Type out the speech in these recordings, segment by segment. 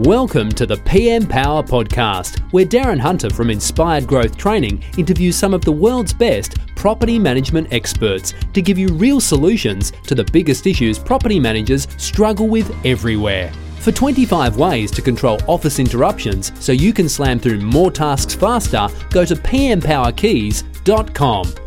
Welcome to the PM Power Podcast, where Darren Hunter from Inspired Growth Training interviews some of the world's best property management experts to give you real solutions to the biggest issues property managers struggle with everywhere. For 25 ways to control office interruptions so you can slam through more tasks faster, go to pmpowerkeys.com.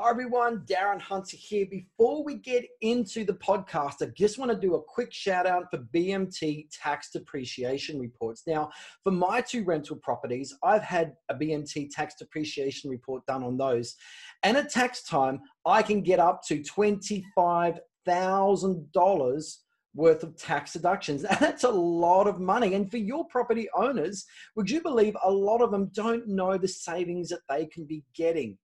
Hi everyone, Darren Hunter here. Before we get into the podcast, I just want to do a quick shout out for BMT tax depreciation reports. Now, for my two rental properties, I've had a BMT tax depreciation report done on those. And at tax time, I can get up to $25,000 worth of tax deductions. That's a lot of money. And for your property owners, would you believe a lot of them don't know the savings that they can be getting?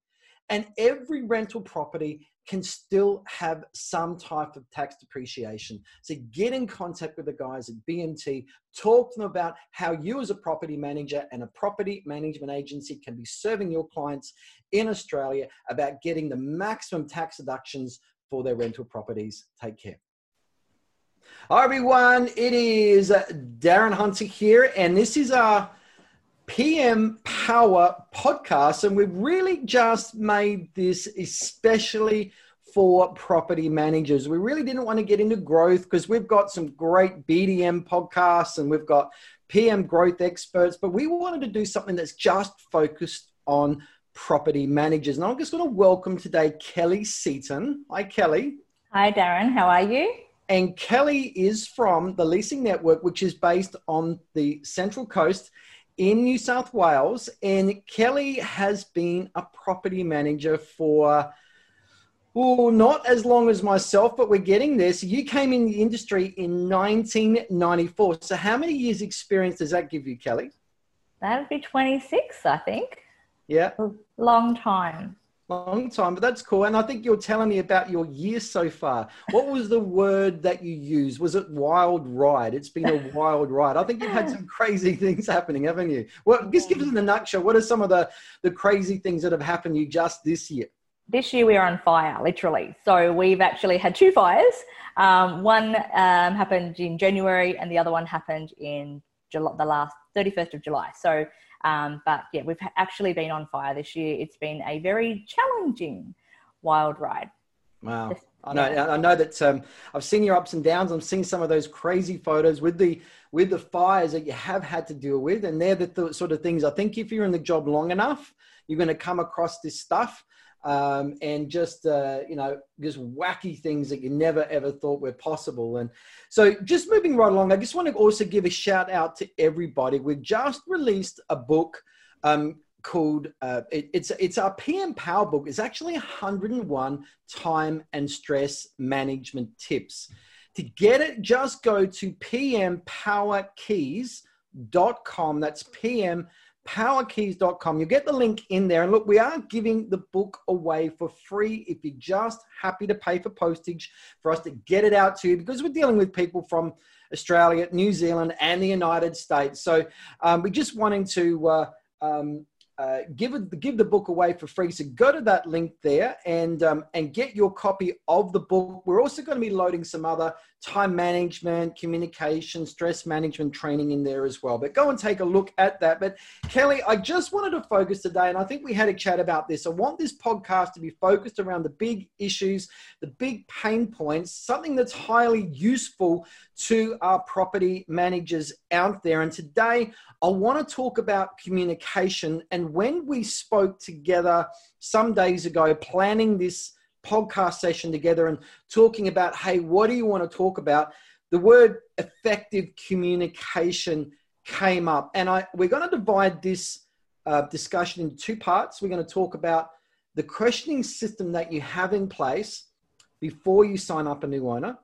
And every rental property can still have some type of tax depreciation. So get in contact with the guys at BMT, talk to them about how you as a property manager and a property management agency can be serving your clients in Australia about getting the maximum tax deductions for their rental properties. Take care. Hi everyone, it is Darren Hunter here, and this is our PM Power podcast, and we've really just made this especially for property managers. We really didn't want to get into growth because we've got some great BDM podcasts and we've got PM growth experts, but we wanted to do something that's just focused on property managers. And I'm just going to welcome today Kelley Seaton. Hi, Kelley. Hi, Darren. How are you? And Kelley is from the Leasing Network, which is based on the Central Coast in New South Wales. And Kelley has been a property manager for, well, not as long as myself, but we're getting there. So you came in the industry in 1994. So how many years experience does that give you, Kelley? That'd be 26, I think. Yeah. Long time long time, but that's cool. And I think you're telling me about your year so far. What was the word that you used? Was it wild ride? It's been a wild ride. I think you've had some crazy things happening, haven't you? Well, just give us in a nutshell. What are some of the, the crazy things that have happened to you just this year? This year we are on fire, literally. So we've actually had two fires. Um, one um, happened in January, and the other one happened in July, the last 31st of July. So um, but yeah, we've actually been on fire this year. It's been a very challenging wild ride. Wow. I know. Yeah. I know that um, I've seen your ups and downs. I'm seeing some of those crazy photos with the with the fires that you have had to deal with, and they're the th- sort of things. I think if you're in the job long enough, you're going to come across this stuff um, and just uh, you know just wacky things that you never ever thought were possible. And so, just moving right along, I just want to also give a shout out to everybody. We've just released a book. Um, called uh, it, it's it's our PM Power book. It's actually 101 time and stress management tips. To get it, just go to pmpowerkeys.com. That's PM powerkeys.com. You get the link in there. And look, we are giving the book away for free if you're just happy to pay for postage for us to get it out to you because we're dealing with people from Australia, New Zealand, and the United States. So um, we're just wanting to. Uh, um, uh, give give the book away for free. So go to that link there and um, and get your copy of the book. We're also going to be loading some other time management, communication, stress management training in there as well. But go and take a look at that. But Kelley, I just wanted to focus today, and I think we had a chat about this. I want this podcast to be focused around the big issues, the big pain points, something that's highly useful to our property managers out there. And today, I want to talk about communication. And when we spoke together some days ago, planning this podcast session together and talking about, hey, what do you want to talk about? The word effective communication came up. And I, we're going to divide this uh, discussion into two parts. We're going to talk about the questioning system that you have in place before you sign up a new owner.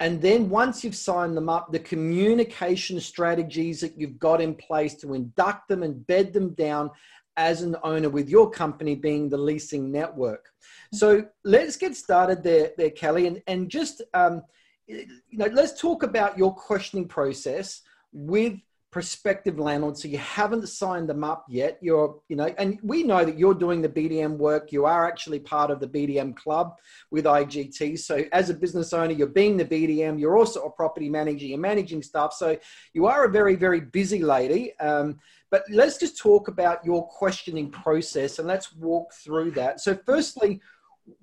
And then once you've signed them up, the communication strategies that you've got in place to induct them and bed them down as an owner with your company being the leasing network. So let's get started there, there Kelley, and, and just um, you know, let's talk about your questioning process with prospective landlord so you haven't signed them up yet. You're you know and we know that you're doing the bdm work. You are actually part of the bdm club with igt so as a business owner you're being the bdm you're also a property manager. You're managing stuff so you are a very very busy lady. Um, but let's just talk about your questioning process and let's walk through that. So firstly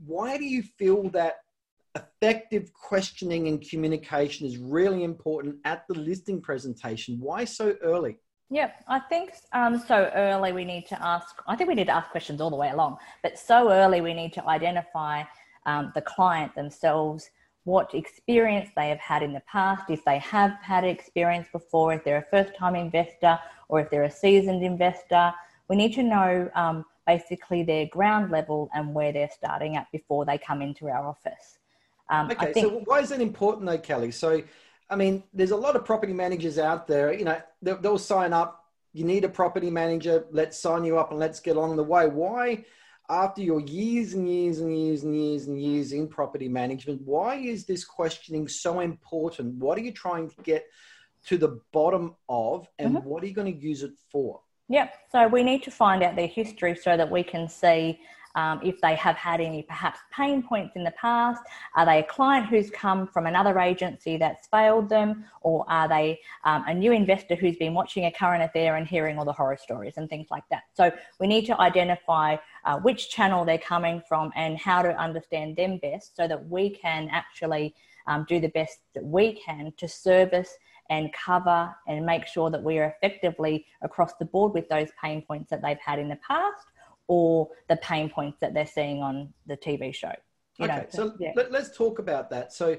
why do you feel that effective questioning and communication is really important at the listing presentation. Why so early? Yeah, I think um, so early we need to ask, I think we need to ask questions all the way along, but so early we need to identify um, the client themselves, what experience they have had in the past, if they have had experience before, if they're a first time investor or if they're a seasoned investor. We need to know um, basically their ground level and where they're starting at before they come into our office. Um, okay, think- so why is that important though, Kelley? So, I mean, there's a lot of property managers out there, you know, they'll, they'll sign up, you need a property manager, let's sign you up and let's get along the way. Why, after your years and years and years and years and years in property management, why is this questioning so important? What are you trying to get to the bottom of and mm-hmm. what are you going to use it for? Yep. So we need to find out their history so that we can see um, if they have had any perhaps pain points in the past. Are they a client who's come from another agency that's failed them, or are they um, a new investor who's been watching a current affair and hearing all the horror stories and things like that? So we need to identify uh, which channel they're coming from and how to understand them best so that we can actually um, do the best that we can to service and cover and make sure that we are effectively across the board with those pain points that they've had in the past or the pain points that they're seeing on the TV show. You okay, know, so yeah. let, us talk about that. So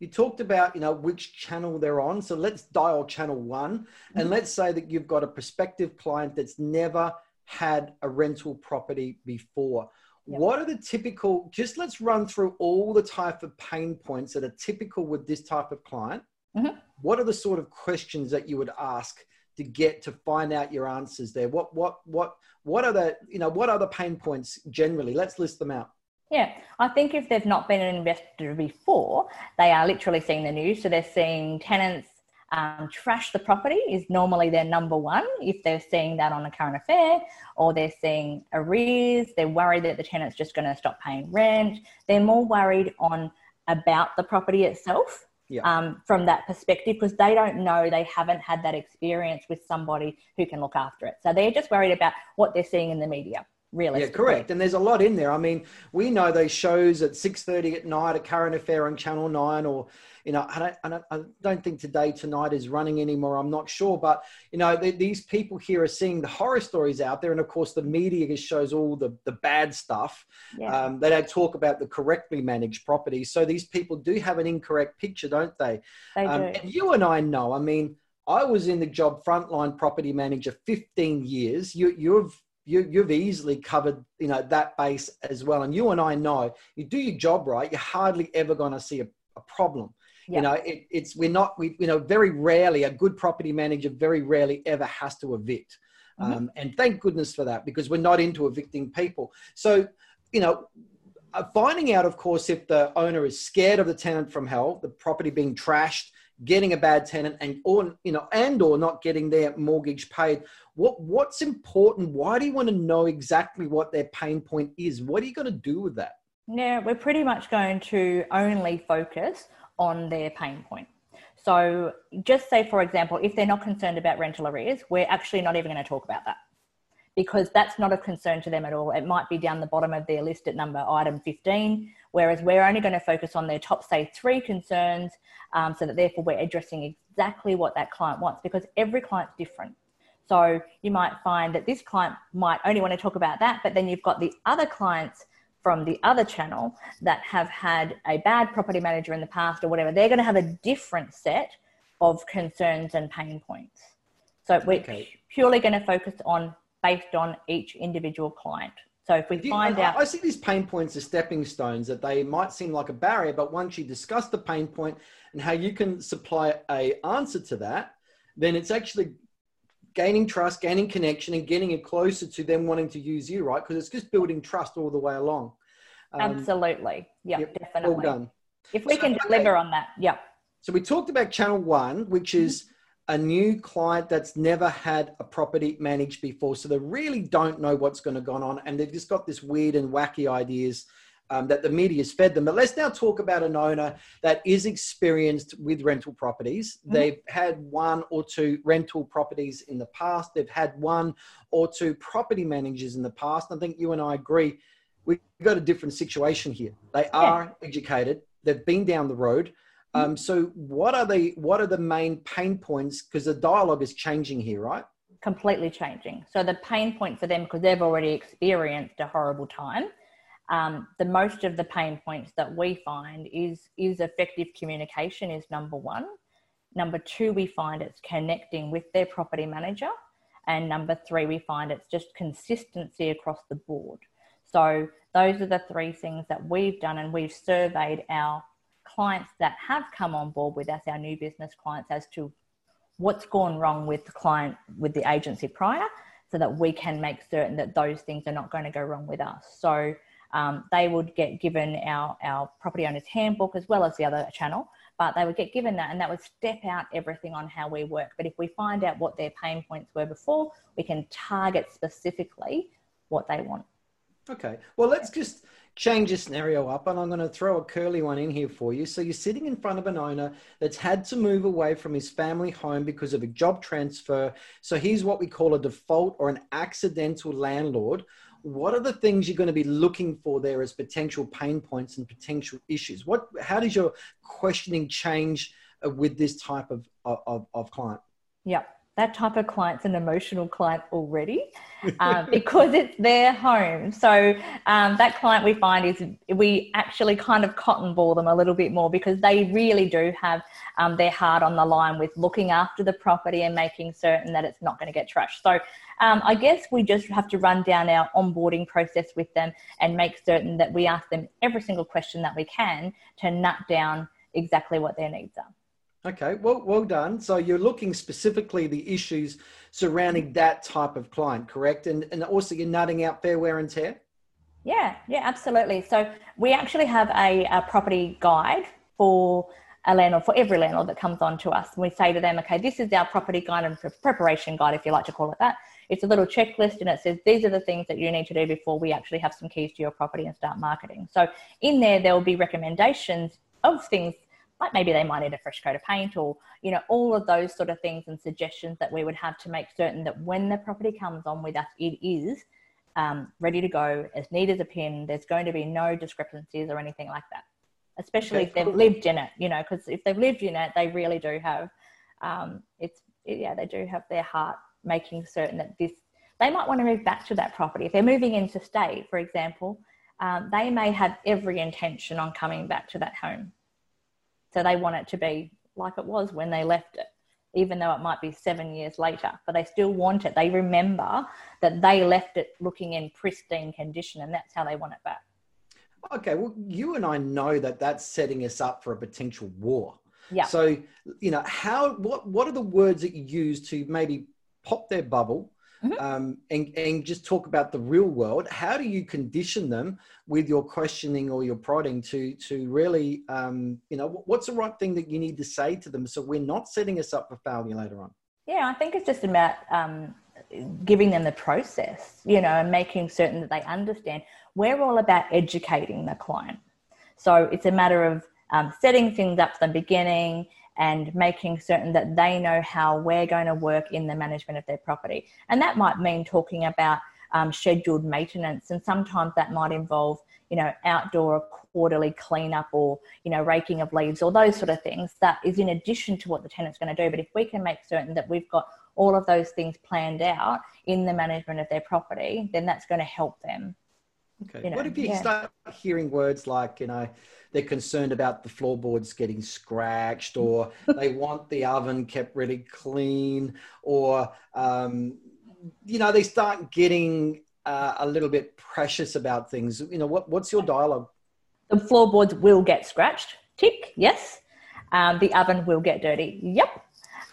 you talked about you know which channel they're on. So let's dial channel one, and mm-hmm. let's say that you've got a prospective client that's never had a rental property before. Yep. What are the typical? Just let's run through all the type of pain points that are typical with this type of client. Mm-hmm. What are the sort of questions that you would ask to get to find out your answers there? What what what what are the you know what are the pain points generally? Let's list them out. Yeah, I think if they've not been an investor before, they are literally seeing the news. So they're seeing tenants um, trash the property is normally their number one if they're seeing that on a current affair or they're seeing arrears. They're worried that the tenant's just going to stop paying rent. They're more worried on about the property itself yeah. um, from that perspective because they don't know they haven't had that experience with somebody who can look after it. So they're just worried about what they're seeing in the media. Really, yeah, correct. And there's a lot in there. I mean, we know those shows at six thirty at night, a current affair on Channel Nine, or you know, I don't, I don't, I don't think today tonight is running anymore. I'm not sure, but you know, they, these people here are seeing the horror stories out there, and of course, the media just shows all the the bad stuff. Yeah. Um, they don't talk about the correctly managed properties. So these people do have an incorrect picture, don't they? They um, do. And you and I know. I mean, I was in the job frontline property manager 15 years. You, you've you, you've easily covered you know that base as well and you and i know you do your job right you're hardly ever going to see a, a problem yeah. you know it, it's we're not we you know very rarely a good property manager very rarely ever has to evict mm-hmm. um, and thank goodness for that because we're not into evicting people so you know uh, finding out of course if the owner is scared of the tenant from hell the property being trashed getting a bad tenant and or you know and or not getting their mortgage paid. What what's important? Why do you want to know exactly what their pain point is? What are you going to do with that? Yeah we're pretty much going to only focus on their pain point. So just say for example if they're not concerned about rental arrears we're actually not even going to talk about that. Because that's not a concern to them at all. It might be down the bottom of their list at number item 15 whereas we're only going to focus on their top, say, three concerns, um, so that therefore we're addressing exactly what that client wants because every client's different. So you might find that this client might only want to talk about that, but then you've got the other clients from the other channel that have had a bad property manager in the past or whatever. They're going to have a different set of concerns and pain points. So we're okay. purely going to focus on based on each individual client. So if we you, find I, out, I see these pain points as stepping stones that they might seem like a barrier, but once you discuss the pain point and how you can supply a answer to that, then it's actually gaining trust, gaining connection, and getting it closer to them wanting to use you, right? Because it's just building trust all the way along. Um, Absolutely, yeah, yep, definitely. All done. If we so, can deliver okay. on that, yeah. So we talked about channel one, which is a new client that's never had a property managed before. So they really don't know what's going to go on. And they've just got this weird and wacky ideas um, that the media's fed them. But let's now talk about an owner that is experienced with rental properties. Mm-hmm. They've had one or two rental properties in the past. They've had one or two property managers in the past. I think you and I agree. We've got a different situation here. They are yeah. educated. They've been down the road. Um, so what are the what are the main pain points? Because the dialogue is changing here, right? Completely changing. So the pain point for them, because they've already experienced a horrible time, um, the most of the pain points that we find is is effective communication is number one. Number two, we find it's connecting with their property manager, and number three, we find it's just consistency across the board. So those are the three things that we've done, and we've surveyed our clients that have come on board with us, our new business clients, as to what's gone wrong with the client with the agency prior, so that we can make certain that those things are not going to go wrong with us. So um, they would get given our, our property owners handbook as well as the other channel, but they would get given that and that would step out everything on how we work. But if we find out what their pain points were before, we can target specifically what they want. Okay. Well, let's just change the scenario up and I'm going to throw a curly one in here for you. So you're sitting in front of an owner that's had to move away from his family home because of a job transfer. So he's what we call a default or an accidental landlord. What are the things you're going to be looking for there as potential pain points and potential issues? What, how does your questioning change uh, with this type of, of, of client? Yeah that type of client's an emotional client already uh, because it's their home. So um, that client we find is we actually kind of cotton ball them a little bit more because they really do have um, their heart on the line with looking after the property and making certain that it's not going to get trashed. So um, I guess we just have to run down our onboarding process with them and make certain that we ask them every single question that we can to nut down exactly what their needs are. Okay, well, well done. So you're looking specifically the issues surrounding that type of client, correct? And and also you're nutting out fair wear and tear. Yeah, yeah, absolutely. So we actually have a, a property guide for a landlord for every landlord that comes on to us. We say to them, okay, this is our property guide and preparation guide, if you like to call it that. It's a little checklist and it says these are the things that you need to do before we actually have some keys to your property and start marketing. So in there, there will be recommendations of things like maybe they might need a fresh coat of paint or you know all of those sort of things and suggestions that we would have to make certain that when the property comes on with us it is um, ready to go as neat as a pin. There's going to be no discrepancies or anything like that especially if they've cool. lived in it you know because if they've lived in it they really do have um, it's yeah they do have their heart making certain that this they might want to move back to that property. If they're moving in to stay for example um, they may have every intention on coming back to that home so they want it to be like it was when they left it, even though it might be seven years later, but they still want it. They remember that they left it looking in pristine condition and that's how they want it back. Okay, well, you and I know that that's setting us up for a potential war. Yeah. So, you know, how, what, what are the words that you use to maybe pop their bubble mm-hmm. um, and, and just talk about the real world. How do you condition them with your questioning or your prodding to to really, um, you know, what's the right thing that you need to say to them so we're not setting us up for failure later on? Yeah, I think it's just about um, giving them the process, you know, and making certain that they understand. We're all about educating the client. So it's a matter of um, setting things up from the beginning and making certain that they know how we're going to work in the management of their property. And that might mean talking about um, scheduled maintenance, and sometimes that might involve, you know, outdoor quarterly cleanup or, you know, raking of leaves or those sort of things. That is in addition to what the tenant's going to do. But if we can make certain that we've got all of those things planned out in the management of their property, then that's going to help them. Okay. You know, what if you yeah. start hearing words like, you know, they're concerned about the floorboards getting scratched or they want the oven kept really clean or um, you know they start getting uh, a little bit precious about things. You know what, what's your dialogue? The floorboards will get scratched. Tick yes. Um, the oven will get dirty. Yep.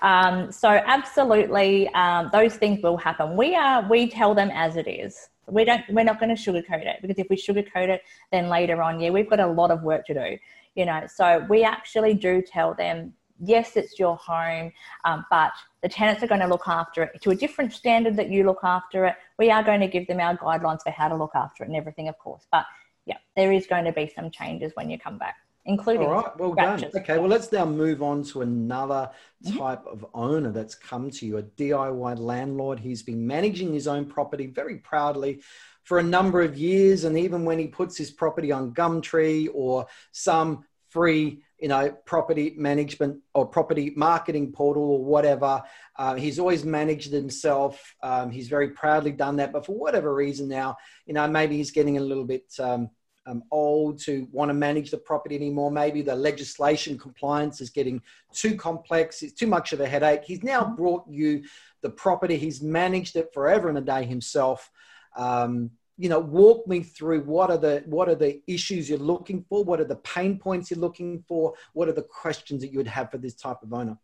Um, so absolutely um, those things will happen. We are we tell them as it is we don't we're not going to sugarcoat it because if we sugarcoat it then later on yeah we've got a lot of work to do you know so we actually do tell them yes, it's your home, um, but the tenants are going to look after it to a different standard that you look after it. We are going to give them our guidelines for how to look after it and everything, of course. But yeah, there is going to be some changes when you come back including. All right, well done. Okay, well, let's now move on to another mm-hmm. type of owner that's come to you a DIY landlord. He's been managing his own property very proudly for a number of years. And even when he puts his property on Gumtree or some free you know property management or property marketing portal or whatever uh, he's always managed himself um, he's very proudly done that but for whatever reason now you know maybe he's getting a little bit um, um, old to want to manage the property anymore. Maybe the legislation compliance is getting too complex, it's too much of a headache. He's now mm-hmm. brought you the property, he's managed it forever and a day himself. Um, you know, walk me through what are the what are the issues you're looking for, what are the pain points you're looking for, what are the questions that you would have for this type of owner.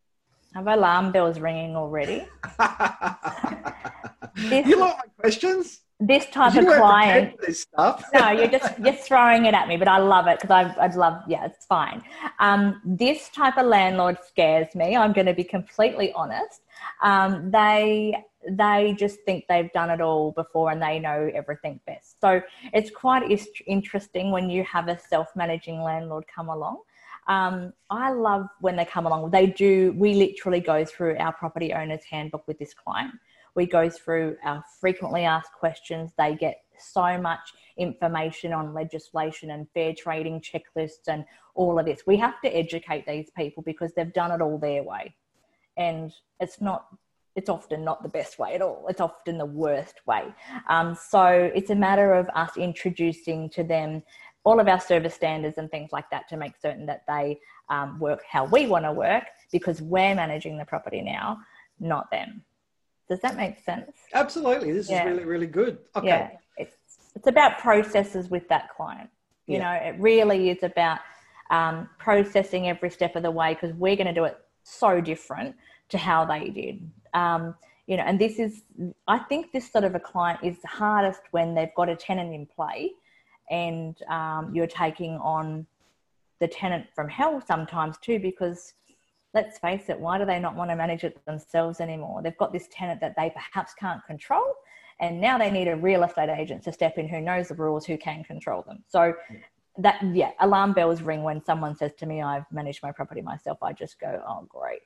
Have alarm bells ringing already? you like my questions? This type of client no you're just you're throwing it at me but i love it because I, i'd love yeah it's fine um, this type of landlord scares me i'm going to be completely honest um, they they just think they've done it all before and they know everything best so it's quite interesting when you have a self-managing landlord come along um, I love when they come along. They do. We literally go through our property owner's handbook with this client. We go through our frequently asked questions. They get so much information on legislation and fair trading checklists and all of this. We have to educate these people because they've done it all their way. And it's not it's often not the best way at all. It's often the worst way. Um, so it's a matter of us introducing to them all of our service standards and things like that to make certain that they um, work how we want to work because we're managing the property now, not them. Does that make sense? Absolutely. This yeah. is really, really good. Okay. Yeah. It's, it's about processes with that client. You yeah. know, it really is about um, processing every step of the way because we're going to do it so different to how they did. Um, you know, and this is, I think this sort of a client is hardest when they've got a tenant in play and um, you're taking on the tenant from hell sometimes too because let's face it, why do they not want to manage it themselves anymore? They've got this tenant that they perhaps can't control, and now they need a real estate agent to step in who knows the rules, who can control them. So that yeah, alarm bells ring when someone says to me, "I've managed my property myself." I just go, "Oh, great,"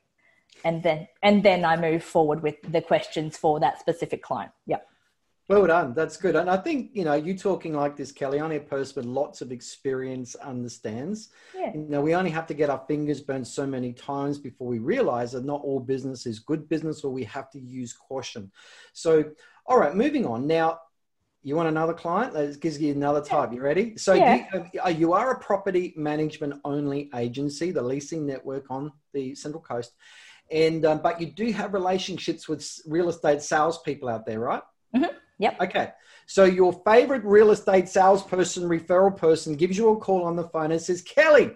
and then and then I move forward with the questions for that specific client. Yep. Well done. That's good. And I think, you know, you talking like this, Kelley, only a person with lots of experience understands. Yeah. You know, we only have to get our fingers burned so many times before we realize that not all business is good business or we have to use caution. So, all right, moving on. Now, you want another client? That gives you another type. You ready? So yeah. you, you are a property management only agency, the leasing network on the Central Coast. And, um, but you do have relationships with real estate salespeople out there, right? Yep. Okay. So your favorite real estate salesperson, referral person gives you a call on the phone and says, Kelley,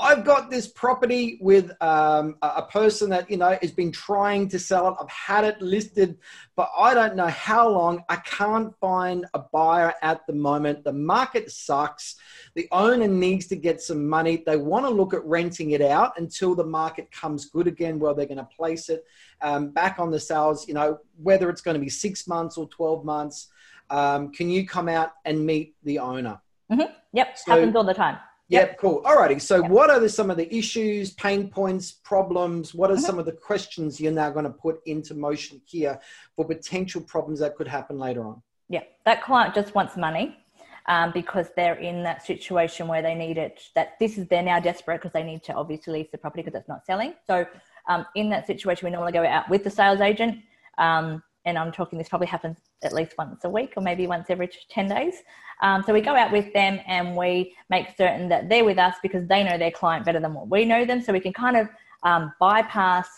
I've got this property with um, a person that you know has been trying to sell it. I've had it listed, but I don't know how long. I can't find a buyer at the moment. The market sucks. The owner needs to get some money. They want to look at renting it out until the market comes good again, where they're going to place it um, back on the sales. You know whether it's going to be six months or twelve months. Um, can you come out and meet the owner? Mm-hmm. Yep, so, happens all the time. Yep, yep. cool. Alrighty. So, yep. what are the, some of the issues, pain points, problems? What are mm-hmm. some of the questions you're now going to put into motion here for potential problems that could happen later on? Yeah, that client just wants money um, because they're in that situation where they need it. That this is they're now desperate because they need to obviously lease the property because it's not selling. So, um, in that situation, we normally go out with the sales agent. Um, and I'm talking this probably happens at least once a week or maybe once every 10 days. Um, so we go out with them and we make certain that they're with us because they know their client better than what we know them. So we can kind of um, bypass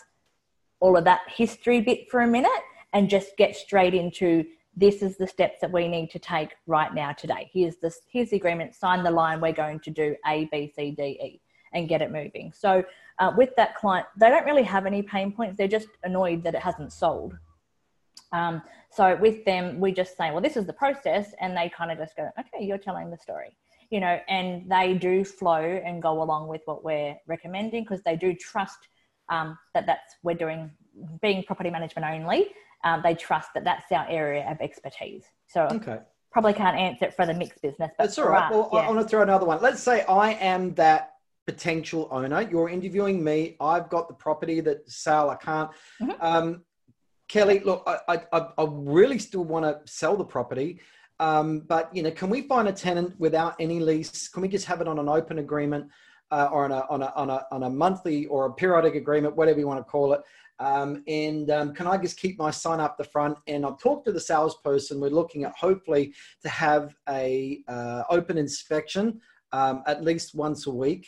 all of that history bit for a minute and just get straight into this is the steps that we need to take right now today. Here's this here's the agreement, sign the line, we're going to do A, B, C, D, E and get it moving. So uh, with that client, they don't really have any pain points. They're just annoyed that it hasn't sold. Um, so with them, we just say, well, this is the process, and they kind of just go, okay, you're telling the story, you know, and they do flow and go along with what we're recommending because they do trust um, that that's we're doing being property management only. Um, they trust that that's our area of expertise. So Okay. probably can't answer it for the mixed business. But That's all right. us, Well, I want to throw another one. Let's say I am that potential owner. You're interviewing me. I've got the property that sale. I can't. Mhm. Um, Kelley, look, I, I, I- really still want to sell the property. Um, but you know, can we find a tenant without any lease? Can we just have it on an open agreement uh, or on a, on a on a on a monthly or a periodic agreement, whatever you want to call it? Um, and um, can I just keep my sign up the front? And I'll talk to the salesperson. We're looking at hopefully to have a uh, open inspection um, at least once a week.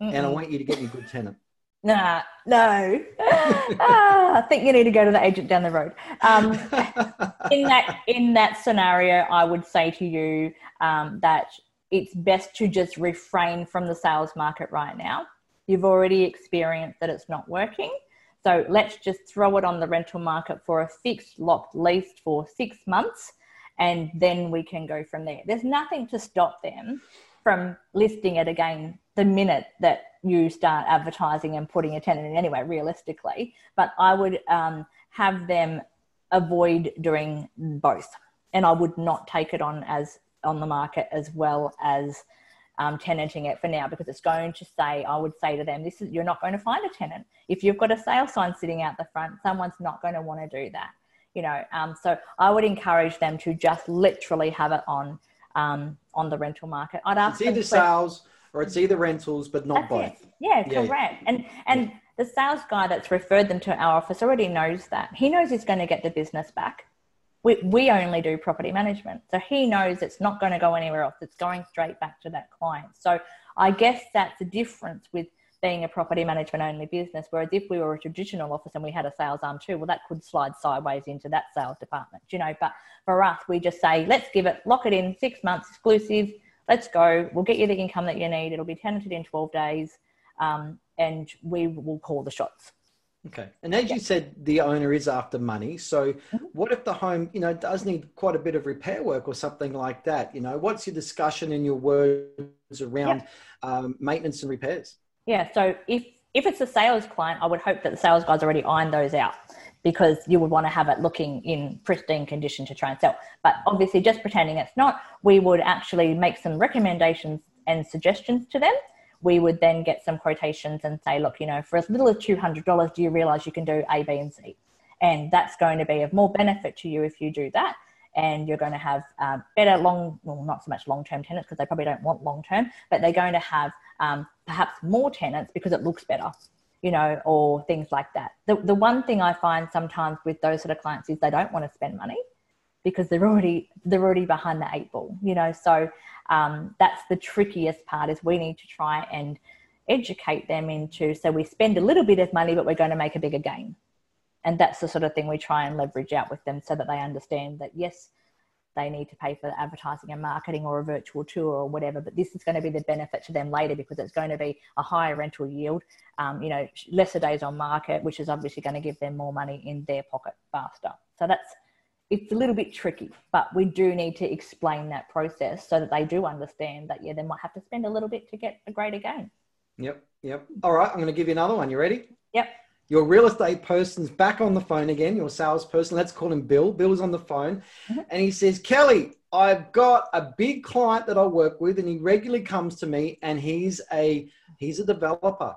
And I want you to get me a good tenant. Nah, no. ah, I think you need to go to the agent down the road. Um, in that in that scenario, I would say to you um, that it's best to just refrain from the sales market right now. You've already experienced that it's not working, so let's just throw it on the rental market for a fixed locked lease for six months, and then we can go from there. There's nothing to stop them from listing it again the minute that you start advertising and putting a tenant in anyway, realistically. But I would um, have them avoid doing both. And I would not take it on as on the market as well as um, tenanting it for now because it's going to say, I would say to them, this is you're not going to find a tenant. If you've got a sale sign sitting out the front, someone's not going to want to do that. You know, um, so I would encourage them to just literally have it on um, on the rental market. I'd ask it's them either sales or it's either rentals, but not that's it. both. Yeah, Yeah. correct. And and the sales guy that's referred them to our office already knows that. He knows he's going to get the business back. We, we only do property management. So he knows it's not going to go anywhere else. It's going straight back to that client. So I guess that's the difference with being a property management only business. Whereas if we were a traditional office and we had a sales arm too, well, that could slide sideways into that sales department, you know. But for us, we just say, let's give it, lock it in six months exclusive. Let's go. We'll get you the income that you need. It'll be tenanted in 12 days. Um, and we will call the shots. Okay. And as you said, the owner is after money. So Mm-hmm. what if the home, you know, does need quite a bit of repair work or something like that? You know, what's your discussion in your words around um, maintenance and repairs? Yeah. So if if it's a sales client, I would hope that the sales guys already ironed those out because you would want to have it looking in pristine condition to try and sell. But obviously, just pretending it's not, we would actually make some recommendations and suggestions to them. We would then get some quotations and say, look, you know, for as little as two hundred dollars, do you realize you can do A, B, and C? And that's going to be of more benefit to you if you do that. And you're going to have um, better long, well, not so much long term tenants because they probably don't want long term, but they're going to have um, perhaps more tenants because it looks better, you know, or things like that. The, the one thing I find sometimes with those sort of clients is they don't want to spend money because they're already they're already behind the eight ball, you know. So um, that's the trickiest part is we need to try and educate them into so we spend a little bit of money but we're going to make a bigger gain and that's the sort of thing we try and leverage out with them so that they understand that yes they need to pay for advertising and marketing or a virtual tour or whatever but this is going to be the benefit to them later because it's going to be a higher rental yield um, you know lesser days on market which is obviously going to give them more money in their pocket faster so that's it's a little bit tricky but we do need to explain that process so that they do understand that yeah they might have to spend a little bit to get a greater gain Yep. Yep. All right. I'm going to give you another one. You ready? yep Your real estate person's back on the phone again, your salesperson. Let's call him Bill. Bill's on the phone Mhm. and he says, Kelley, I've got a big client that I work with and he regularly comes to me and he's a he's a developer.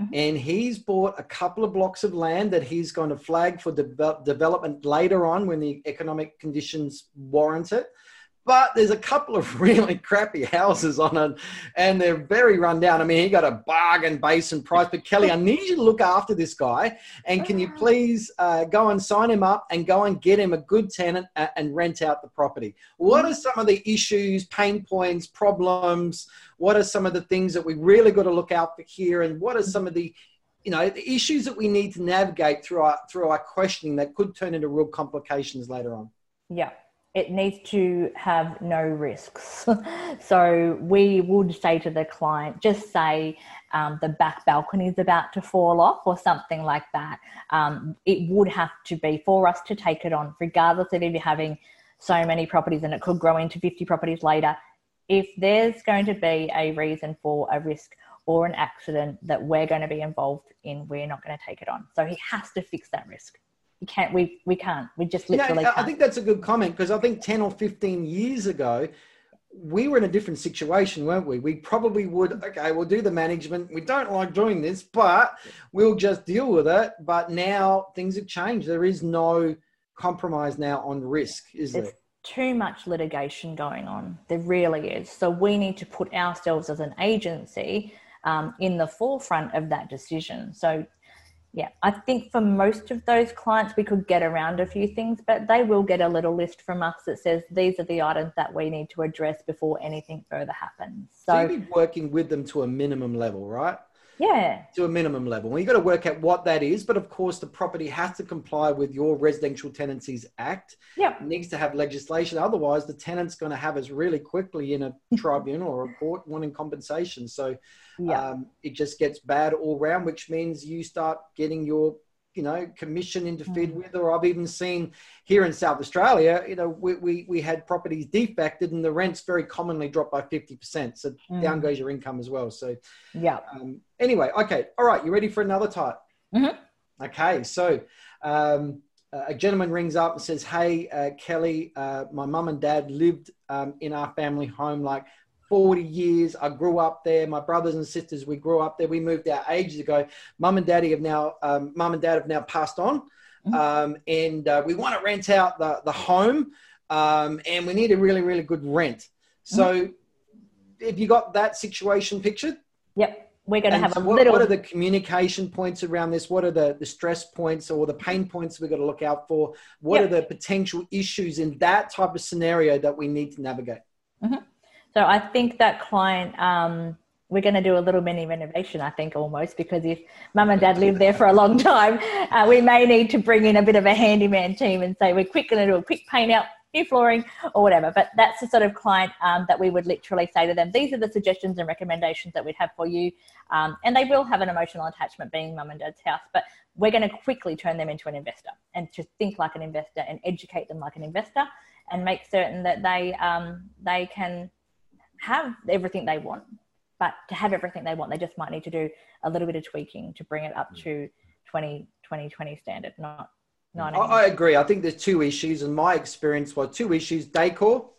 Mhm. And he's bought a couple of blocks of land that he's going to flag for de- development later on when the economic conditions warrant it. But there's a couple of really crappy houses on it and they're very run down. I mean, he got a bargain basin price. But Kelley, I need you to look after this guy. And can you please uh, go and sign him up and go and get him a good tenant and rent out the property? What are some of the issues, pain points, problems? What are some of the things that we really got to look out for here? And what are some of the you know the issues that we need to navigate through our through our questioning that could turn into real complications later on Yeah, it needs to have no risks. so we would say to the client, just say um, the back balcony is about to fall off or something like that. Um, it would have to be for us to take it on, regardless of if you're having so many properties and it could grow into 50 properties later. if there's going to be a reason for a risk or an accident that we're going to be involved in, we're not going to take it on. So he has to fix that risk. Can't. We we can't. We just literally. I think that's a good comment because I think ten or fifteen years ago, we were in a different situation, weren't we? We probably would. Okay, we'll do the management. We don't like doing this, but we'll just deal with it. But now things have changed. There is no compromise now on risk, is there? too much litigation going on. There really is. So we need to put ourselves as an agency um, in the forefront of that decision. So, yeah, I think for most of those clients, we could get around a few things, but they will get a little list from us that says these are the items that we need to address before anything further happens. So, so you'd be working with them to a minimum level, right? Yeah. To a minimum level. Well, you've got to work out what that is. But of course, the property has to comply with your Residential Tenancies Act. Yeah. Needs to have legislation. Otherwise, the tenant's going to have us really quickly in a tribunal or a court wanting compensation. So yeah. um, it just gets bad all round, which means you start getting your you know, commission interfered mm. with, or I've even seen here in South Australia, you know, we, we, we had properties defected and the rents very commonly drop by 50%. So mm. down goes your income as well. So, yeah. Um, anyway, okay. All right. You ready for another type? Mm-hmm. Okay. So, um, a gentleman rings up and says, Hey, uh, Kelley, uh, my mum and dad lived um, in our family home like 40 years. I grew up there. My brothers and sisters, we grew up there. We moved out ages ago. Mum and daddy have now, um, mum and dad have now passed on. Mm-hmm. Um, and uh, we want to rent out the, the home um, and we need a really, really good rent. So mm-hmm. have you got that situation pictured? Yep. We're going to have so a what, little. What are the communication points around this? What are the, the stress points or the pain points we've got to look out for? What yep. are the potential issues in that type of scenario that we need to navigate? Mm-hmm. So I think that client, um, we're going to do a little mini renovation, I think, almost, because if mum and dad live there for a long time, uh, we may need to bring in a bit of a handyman team and say, we're quick going to do a quick paint out, new flooring, or whatever. But that's the sort of client um, that we would literally say to them, these are the suggestions and recommendations that we'd have for you. Um, and they will have an emotional attachment being mum and dad's house, but we're going to quickly turn them into an investor and to think like an investor and educate them like an investor and make certain that they, um, they can have everything they want. But to have everything they want, they just might need to do a little bit of tweaking to bring it up to 20, 20, 20 standard, not I, I, agree. I think there's two issues, and my experience was two issues: decor,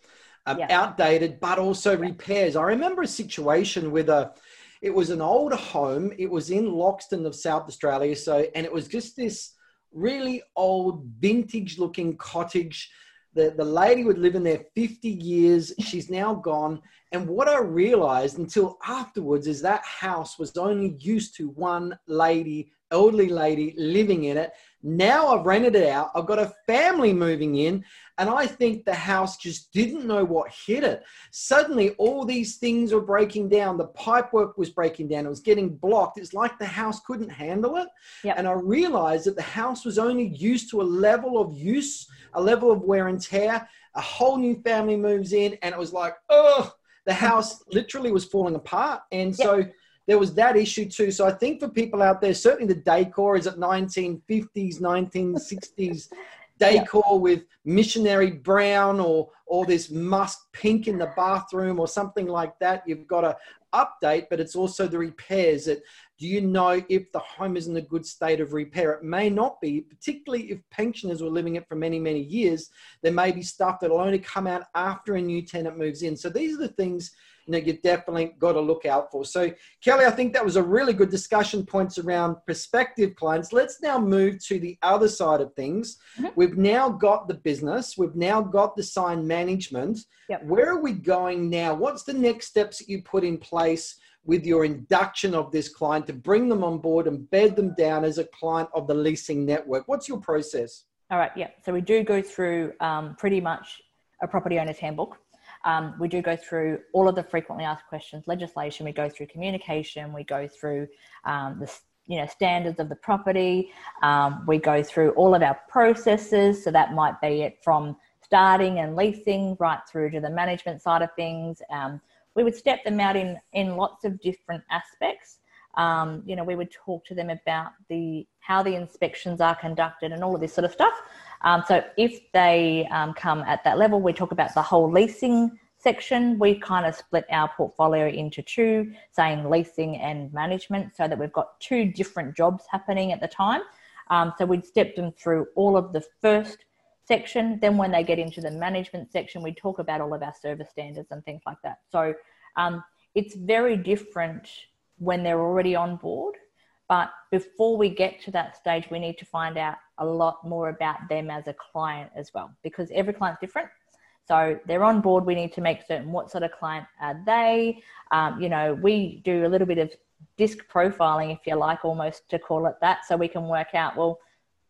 um, yeah. outdated, but also repairs. I remember a situation with a. It was an old home. It was in Loxton of South Australia. So, and it was just this really old, vintage-looking cottage the, the lady would live in there 50 years. She's now gone. And what I realized until afterwards is that house was only used to one lady, elderly lady living in it. Now I've rented it out. I've got a family moving in, and I think the house just didn't know what hit it. Suddenly, all these things were breaking down. The pipework was breaking down. It was getting blocked. It's like the house couldn't handle it. Yep. And I realized that the house was only used to a level of use, a level of wear and tear. A whole new family moves in, and it was like, oh, the house literally was falling apart. And so, yep there was that issue too. So I think for people out there, certainly the decor is at 1950s, 1960s decor yeah. with missionary brown or or this musk pink in the bathroom or something like that. You've got to update, but it's also the repairs that do you know if the home is in a good state of repair? It may not be, particularly if pensioners were living it for many, many years. There may be stuff that'll only come out after a new tenant moves in. So these are the things you know you definitely got to look out for. So Kelley, I think that was a really good discussion points around prospective clients. Let's now move to the other side of things. Mm-hmm. We've now got the business, we've now got the sign management. Yep. Where are we going now? What's the next steps that you put in place? with your induction of this client to bring them on board and bed them down as a client of the leasing network? What's your process? All right, yeah. So we do go through um, pretty much a property owner's handbook. Um, we do go through all of the frequently asked questions, legislation. We go through communication. We go through um, the you know standards of the property. Um, we go through all of our processes. So that might be it from starting and leasing right through to the management side of things. Um, we would step them out in in lots of different aspects. Um, you know, we would talk to them about the how the inspections are conducted and all of this sort of stuff. Um, so if they um, come at that level, we talk about the whole leasing section, we kind of split our portfolio into two, saying leasing and management, so that we've got two different jobs happening at the time. Um, so we'd step them through all of the first section. Then when they get into the management section, we talk about all of our service standards and things like that. So um, it's very different when they're already on board. But before we get to that stage, we need to find out a lot more about them as a client as well, because every client's different. So they're on board. We need to make certain what sort of client are they. Um, you know, we do a little bit of disc profiling, if you like, almost to call it that, so we can work out well,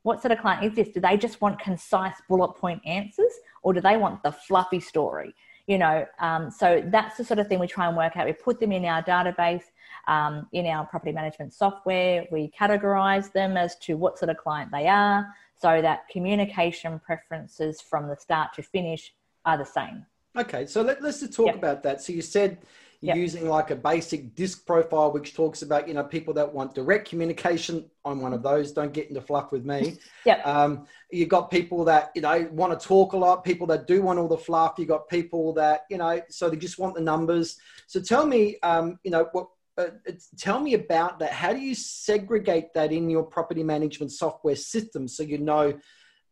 what sort of client is this? Do they just want concise bullet point answers, or do they want the fluffy story? You know, um, so that's the sort of thing we try and work out. We put them in our database, um, in our property management software. We categorize them as to what sort of client they are, so that communication preferences from the start to finish are the same. Okay, so let, us just talk yep. about that. So you said yep. using like a basic disc profile, which talks about you know people that want direct communication. I'm one of those. Don't get into fluff with me. yeah. Um, you've got people that you know want to talk a lot. People that do want all the fluff. You have got people that you know so they just want the numbers. So tell me, um, you know what. Uh, tell me about that. How do you segregate that in your property management software system so you know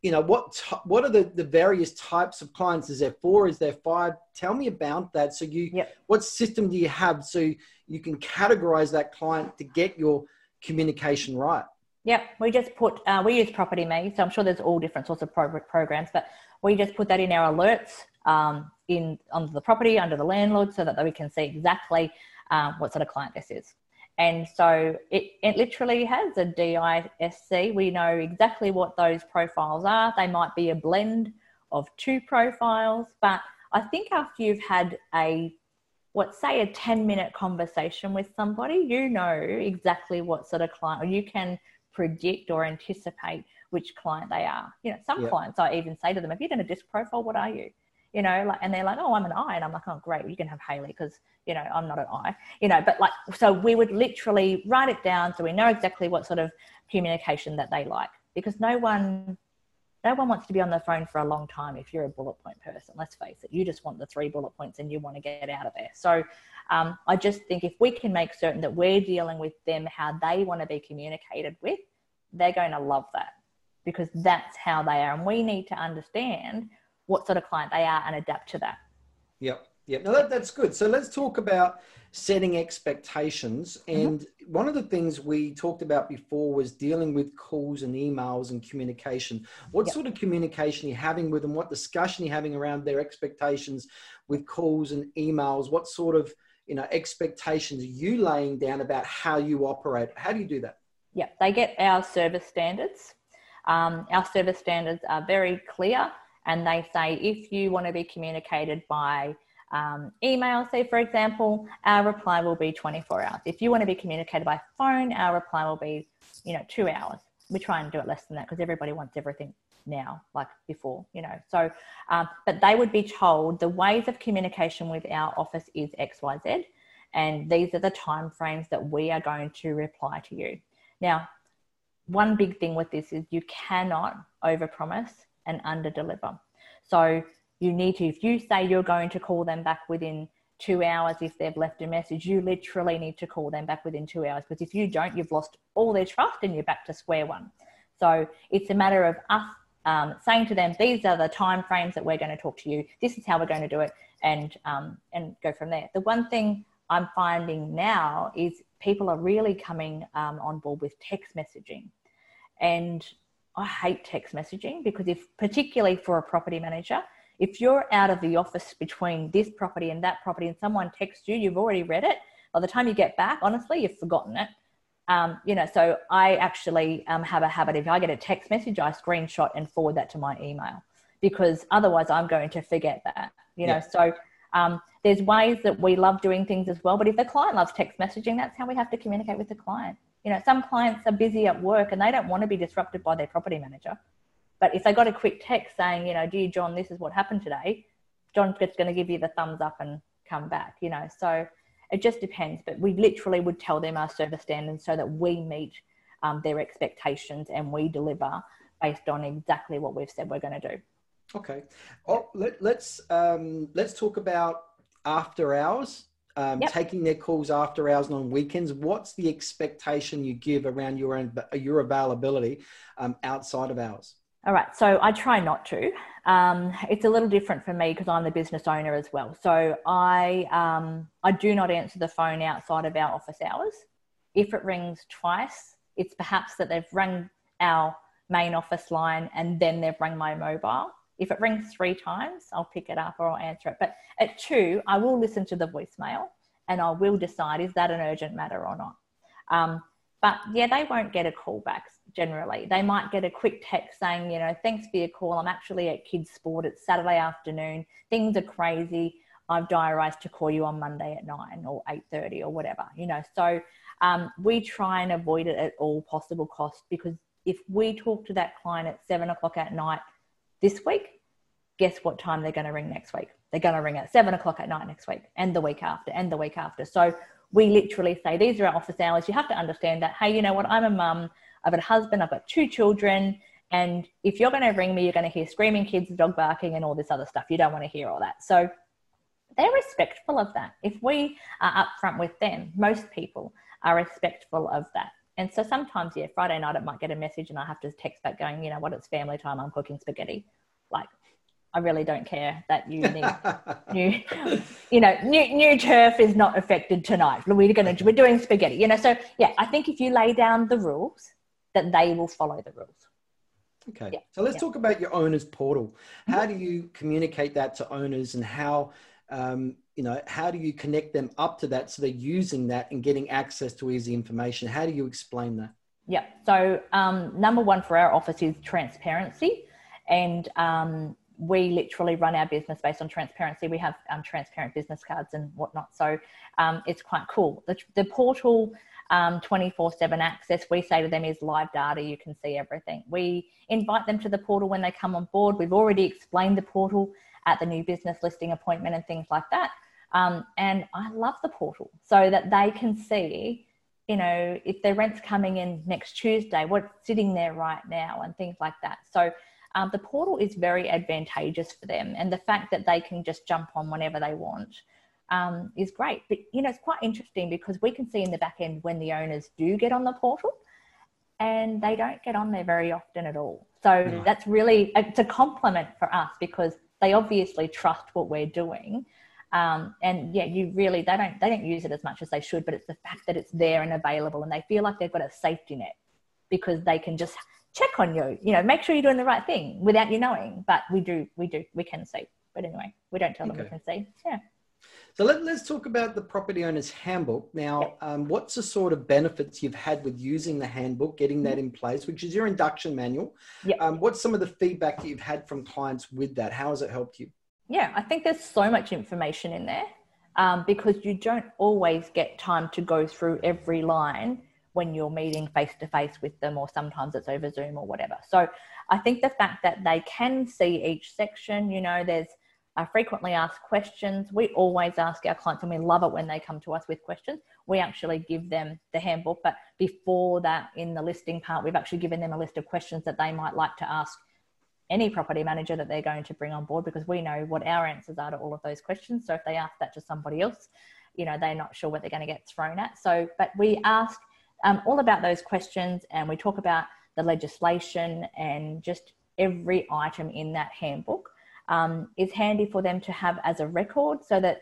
you know what what are the, the various types of clients? Is there four? Is there five? Tell me about that. So you yep. what system do you have so you can categorize that client to get your communication right? Yep. We just put uh, we use PropertyMe so i'm sure there's all different sorts of pro- programs but we just put that in our alerts um, in under the property under the landlord so that we can see exactly um, what sort of client this is and so it, it literally has a DISC. We know exactly what those profiles are. They might be a blend of two profiles, but I think after you've had a what say a 10 minute conversation with somebody, you know exactly what sort of client, or you can predict or anticipate which client they are. You know, some yep. clients I even say to them, Have you done a disc profile? What are you? You know, like, and they're like, oh, I'm an I. And I'm like, oh, great, you can have Haley because, you know, I'm not an I, you know, but like, so we would literally write it down so we know exactly what sort of communication that they like because no one, no one wants to be on the phone for a long time if you're a bullet point person. Let's face it, you just want the three bullet points and you want to get out of there. So um, I just think if we can make certain that we're dealing with them how they want to be communicated with, they're going to love that because that's how they are. And we need to understand what sort of client they are and adapt to that. Yep. Yep. Now that, that's good. So let's talk about setting expectations. Mm-hmm. And mm-hmm. one of the things we talked about before was dealing with calls and emails and communication. What yep. sort of communication you're having with them? What discussion you're having around their expectations with calls and emails? What sort of you know expectations are you laying down about how you operate? How do you do that? Yeah, they get our service standards. Um, our service standards are very clear and they say if you want to be communicated by um, email, say for example, our reply will be 24 hours. If you want to be communicated by phone, our reply will be, you know, two hours. We try and do it less than that because everybody wants everything now, like before, you know. So, um, but they would be told the ways of communication with our office is X, Y, Z, and these are the time frames that we are going to reply to you. Now, one big thing with this is you cannot overpromise and under deliver. So you need to, if you say you're going to call them back within two hours if they've left a message, you literally need to call them back within two hours because if you don't, you've lost all their trust and you're back to square one. So it's a matter of us um, saying to them, these are the time frames that we're going to talk to you. This is how we're going to do it, and um, and go from there. The one thing I'm finding now is people are really coming um, on board with text messaging, and I hate text messaging because if particularly for a property manager, if you're out of the office between this property and that property and someone texts you, you've already read it. By the time you get back, honestly, you've forgotten it. Um, you know, so I actually um, have a habit. If I get a text message, I screenshot and forward that to my email because otherwise I'm going to forget that. You know, yeah. so um, there's ways that we love doing things as well. But if the client loves text messaging, that's how we have to communicate with the client. You know, some clients are busy at work and they don't want to be disrupted by their property manager. But if they got a quick text saying, you know, dear John, this is what happened today, John's just going to give you the thumbs up and come back, you know. So it just depends. But we literally would tell them our service standards so that we meet um, their expectations and we deliver based on exactly what we've said we're going to do. Okay. Oh, let, us let's, um, let's talk about after hours, um, yep. taking their calls after hours and on weekends. What's the expectation you give around your own, your availability um, outside of hours? All right, so I try not to. Um, it's a little different for me because I'm the business owner as well. So I um, I do not answer the phone outside of our office hours. If it rings twice, it's perhaps that they've rung our main office line and then they've rung my mobile. If it rings three times, I'll pick it up or I'll answer it. But at two, I will listen to the voicemail and I will decide is that an urgent matter or not. Um, but yeah, they won't get a call back generally. They might get a quick text saying, you know, thanks for your call. I'm actually at kids' sport. It's Saturday afternoon. Things are crazy. I've diarised to call you on Monday at nine or eight thirty or whatever. You know, so um, we try and avoid it at all possible cost because if we talk to that client at seven o'clock at night this week, guess what time they're going to ring next week? They're going to ring at seven o'clock at night next week and the week after and the week after. So we literally say, these are our office hours. You have to understand that, hey, you know what? I'm a mum. I've got a husband. I've got two children. And if you're going to ring me, you're going to hear screaming kids, dog barking, and all this other stuff. You don't want to hear all that. So they're respectful of that. If we are upfront with them, most people are respectful of that. And so sometimes, yeah, Friday night I might get a message and I have to text back going, you know what, it's family time. I'm cooking spaghetti. Like, I really don't care that you need new, you know, new, new turf is not affected tonight. We're going to, we're doing spaghetti, you know. So yeah, I think if you lay down the rules, that they will follow the rules. Okay. Yeah. So let's yeah. talk about your owner's portal. How do you communicate that to owners and how, um, you know, how do you connect them up to that so they're using that and getting access to easy information? How do you explain that? Yeah. So um, number one for our office is transparency. And um, we literally run our business based on transparency. We have um, transparent business cards and whatnot. So um, it's quite cool. The, the portal um, 24 7 access, we say to them is live data. You can see everything. We invite them to the portal when they come on board. We've already explained the portal at the new business listing appointment and things like that. Um, and I love the portal so that they can see, you know, if their rent's coming in next Tuesday, what's sitting there right now, and things like that. So um, the portal is very advantageous for them, and the fact that they can just jump on whenever they want um, is great. But you know, it's quite interesting because we can see in the back end when the owners do get on the portal, and they don't get on there very often at all. So no. that's really it's a compliment for us because they obviously trust what we're doing um, and yeah, you really they don't they don't use it as much as they should, but it's the fact that it's there and available, and they feel like they've got a safety net because they can just check on you, you know, make sure you're doing the right thing without you knowing. But we do, we do, we can see. But anyway, we don't tell okay. them we can see. Yeah. So let, us talk about the property owner's handbook. Now, yep. um, what's the sort of benefits you've had with using the handbook, getting that mm-hmm. in place, which is your induction manual? Yep. Um, what's some of the feedback that you've had from clients with that? How has it helped you? Yeah, I think there's so much information in there um, because you don't always get time to go through every line when you're meeting face to face with them, or sometimes it's over Zoom or whatever. So I think the fact that they can see each section, you know, there's uh, frequently asked questions. We always ask our clients, and we love it when they come to us with questions. We actually give them the handbook, but before that, in the listing part, we've actually given them a list of questions that they might like to ask any property manager that they're going to bring on board because we know what our answers are to all of those questions. So if they ask that to somebody else, you know, they're not sure what they're going to get thrown at. So, but we ask um, all about those questions and we talk about the legislation and just every item in that handbook um, is handy for them to have as a record so that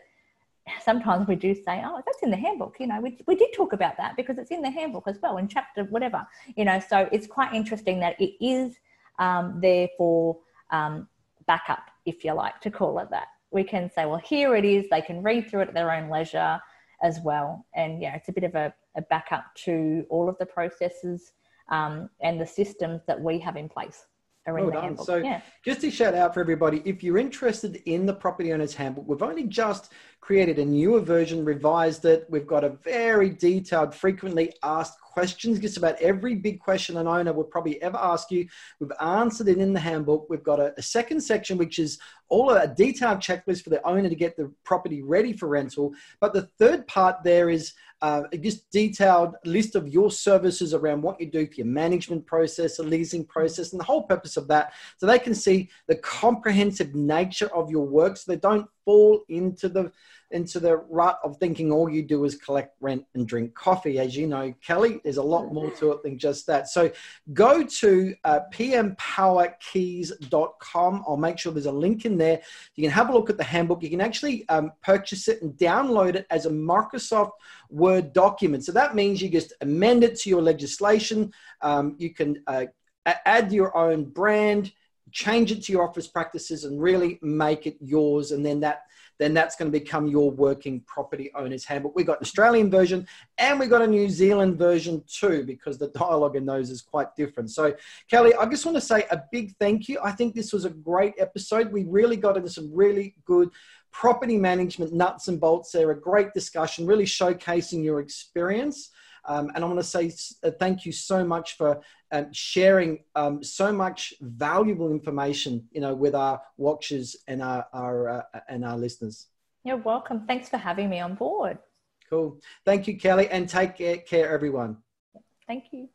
sometimes we do say, oh, that's in the handbook. You know, we, we did talk about that because it's in the handbook as well in chapter whatever, you know, so it's quite interesting that it is um, there for um, backup, if you like to call it that. We can say, well, here it is. They can read through it at their own leisure as well. And yeah, it's a bit of a, a backup to all of the processes um, and the systems that we have in place. Oh, well done. So, yeah. just to shout out for everybody, if you're interested in the property owner's handbook, we've only just created a newer version, revised it. We've got a very detailed, frequently asked questions. Just about every big question an owner would probably ever ask you. We've answered it in the handbook. We've got a, a second section, which is all a detailed checklist for the owner to get the property ready for rental. But the third part there is uh, just detailed list of your services around what you do for your management process, the leasing process, and the whole purpose of that. So they can see the comprehensive nature of your work so they don't fall into the into the rut of thinking all you do is collect rent and drink coffee. As you know, Kelley, there's a lot more to it than just that. So go to uh, pmpowerkeys.com. I'll make sure there's a link in there. You can have a look at the handbook. You can actually um, purchase it and download it as a Microsoft Word document. So that means you just amend it to your legislation. Um, you can uh, add your own brand change it to your office practices and really make it yours and then that then that's going to become your working property owner's handbook. We've got an australian version and we've got a new zealand version too because the dialogue in those is quite different. So Kelley i just want to say a big thank you. I think this was a great episode. We really got into some really good property management nuts and bolts there a great discussion really showcasing your experience um, and I want to say uh, thank you so much for um, sharing um, so much valuable information, you know, with our watchers and our, our uh, and our listeners. You're welcome. Thanks for having me on board. Cool. Thank you, Kelley, and take care, everyone. Thank you.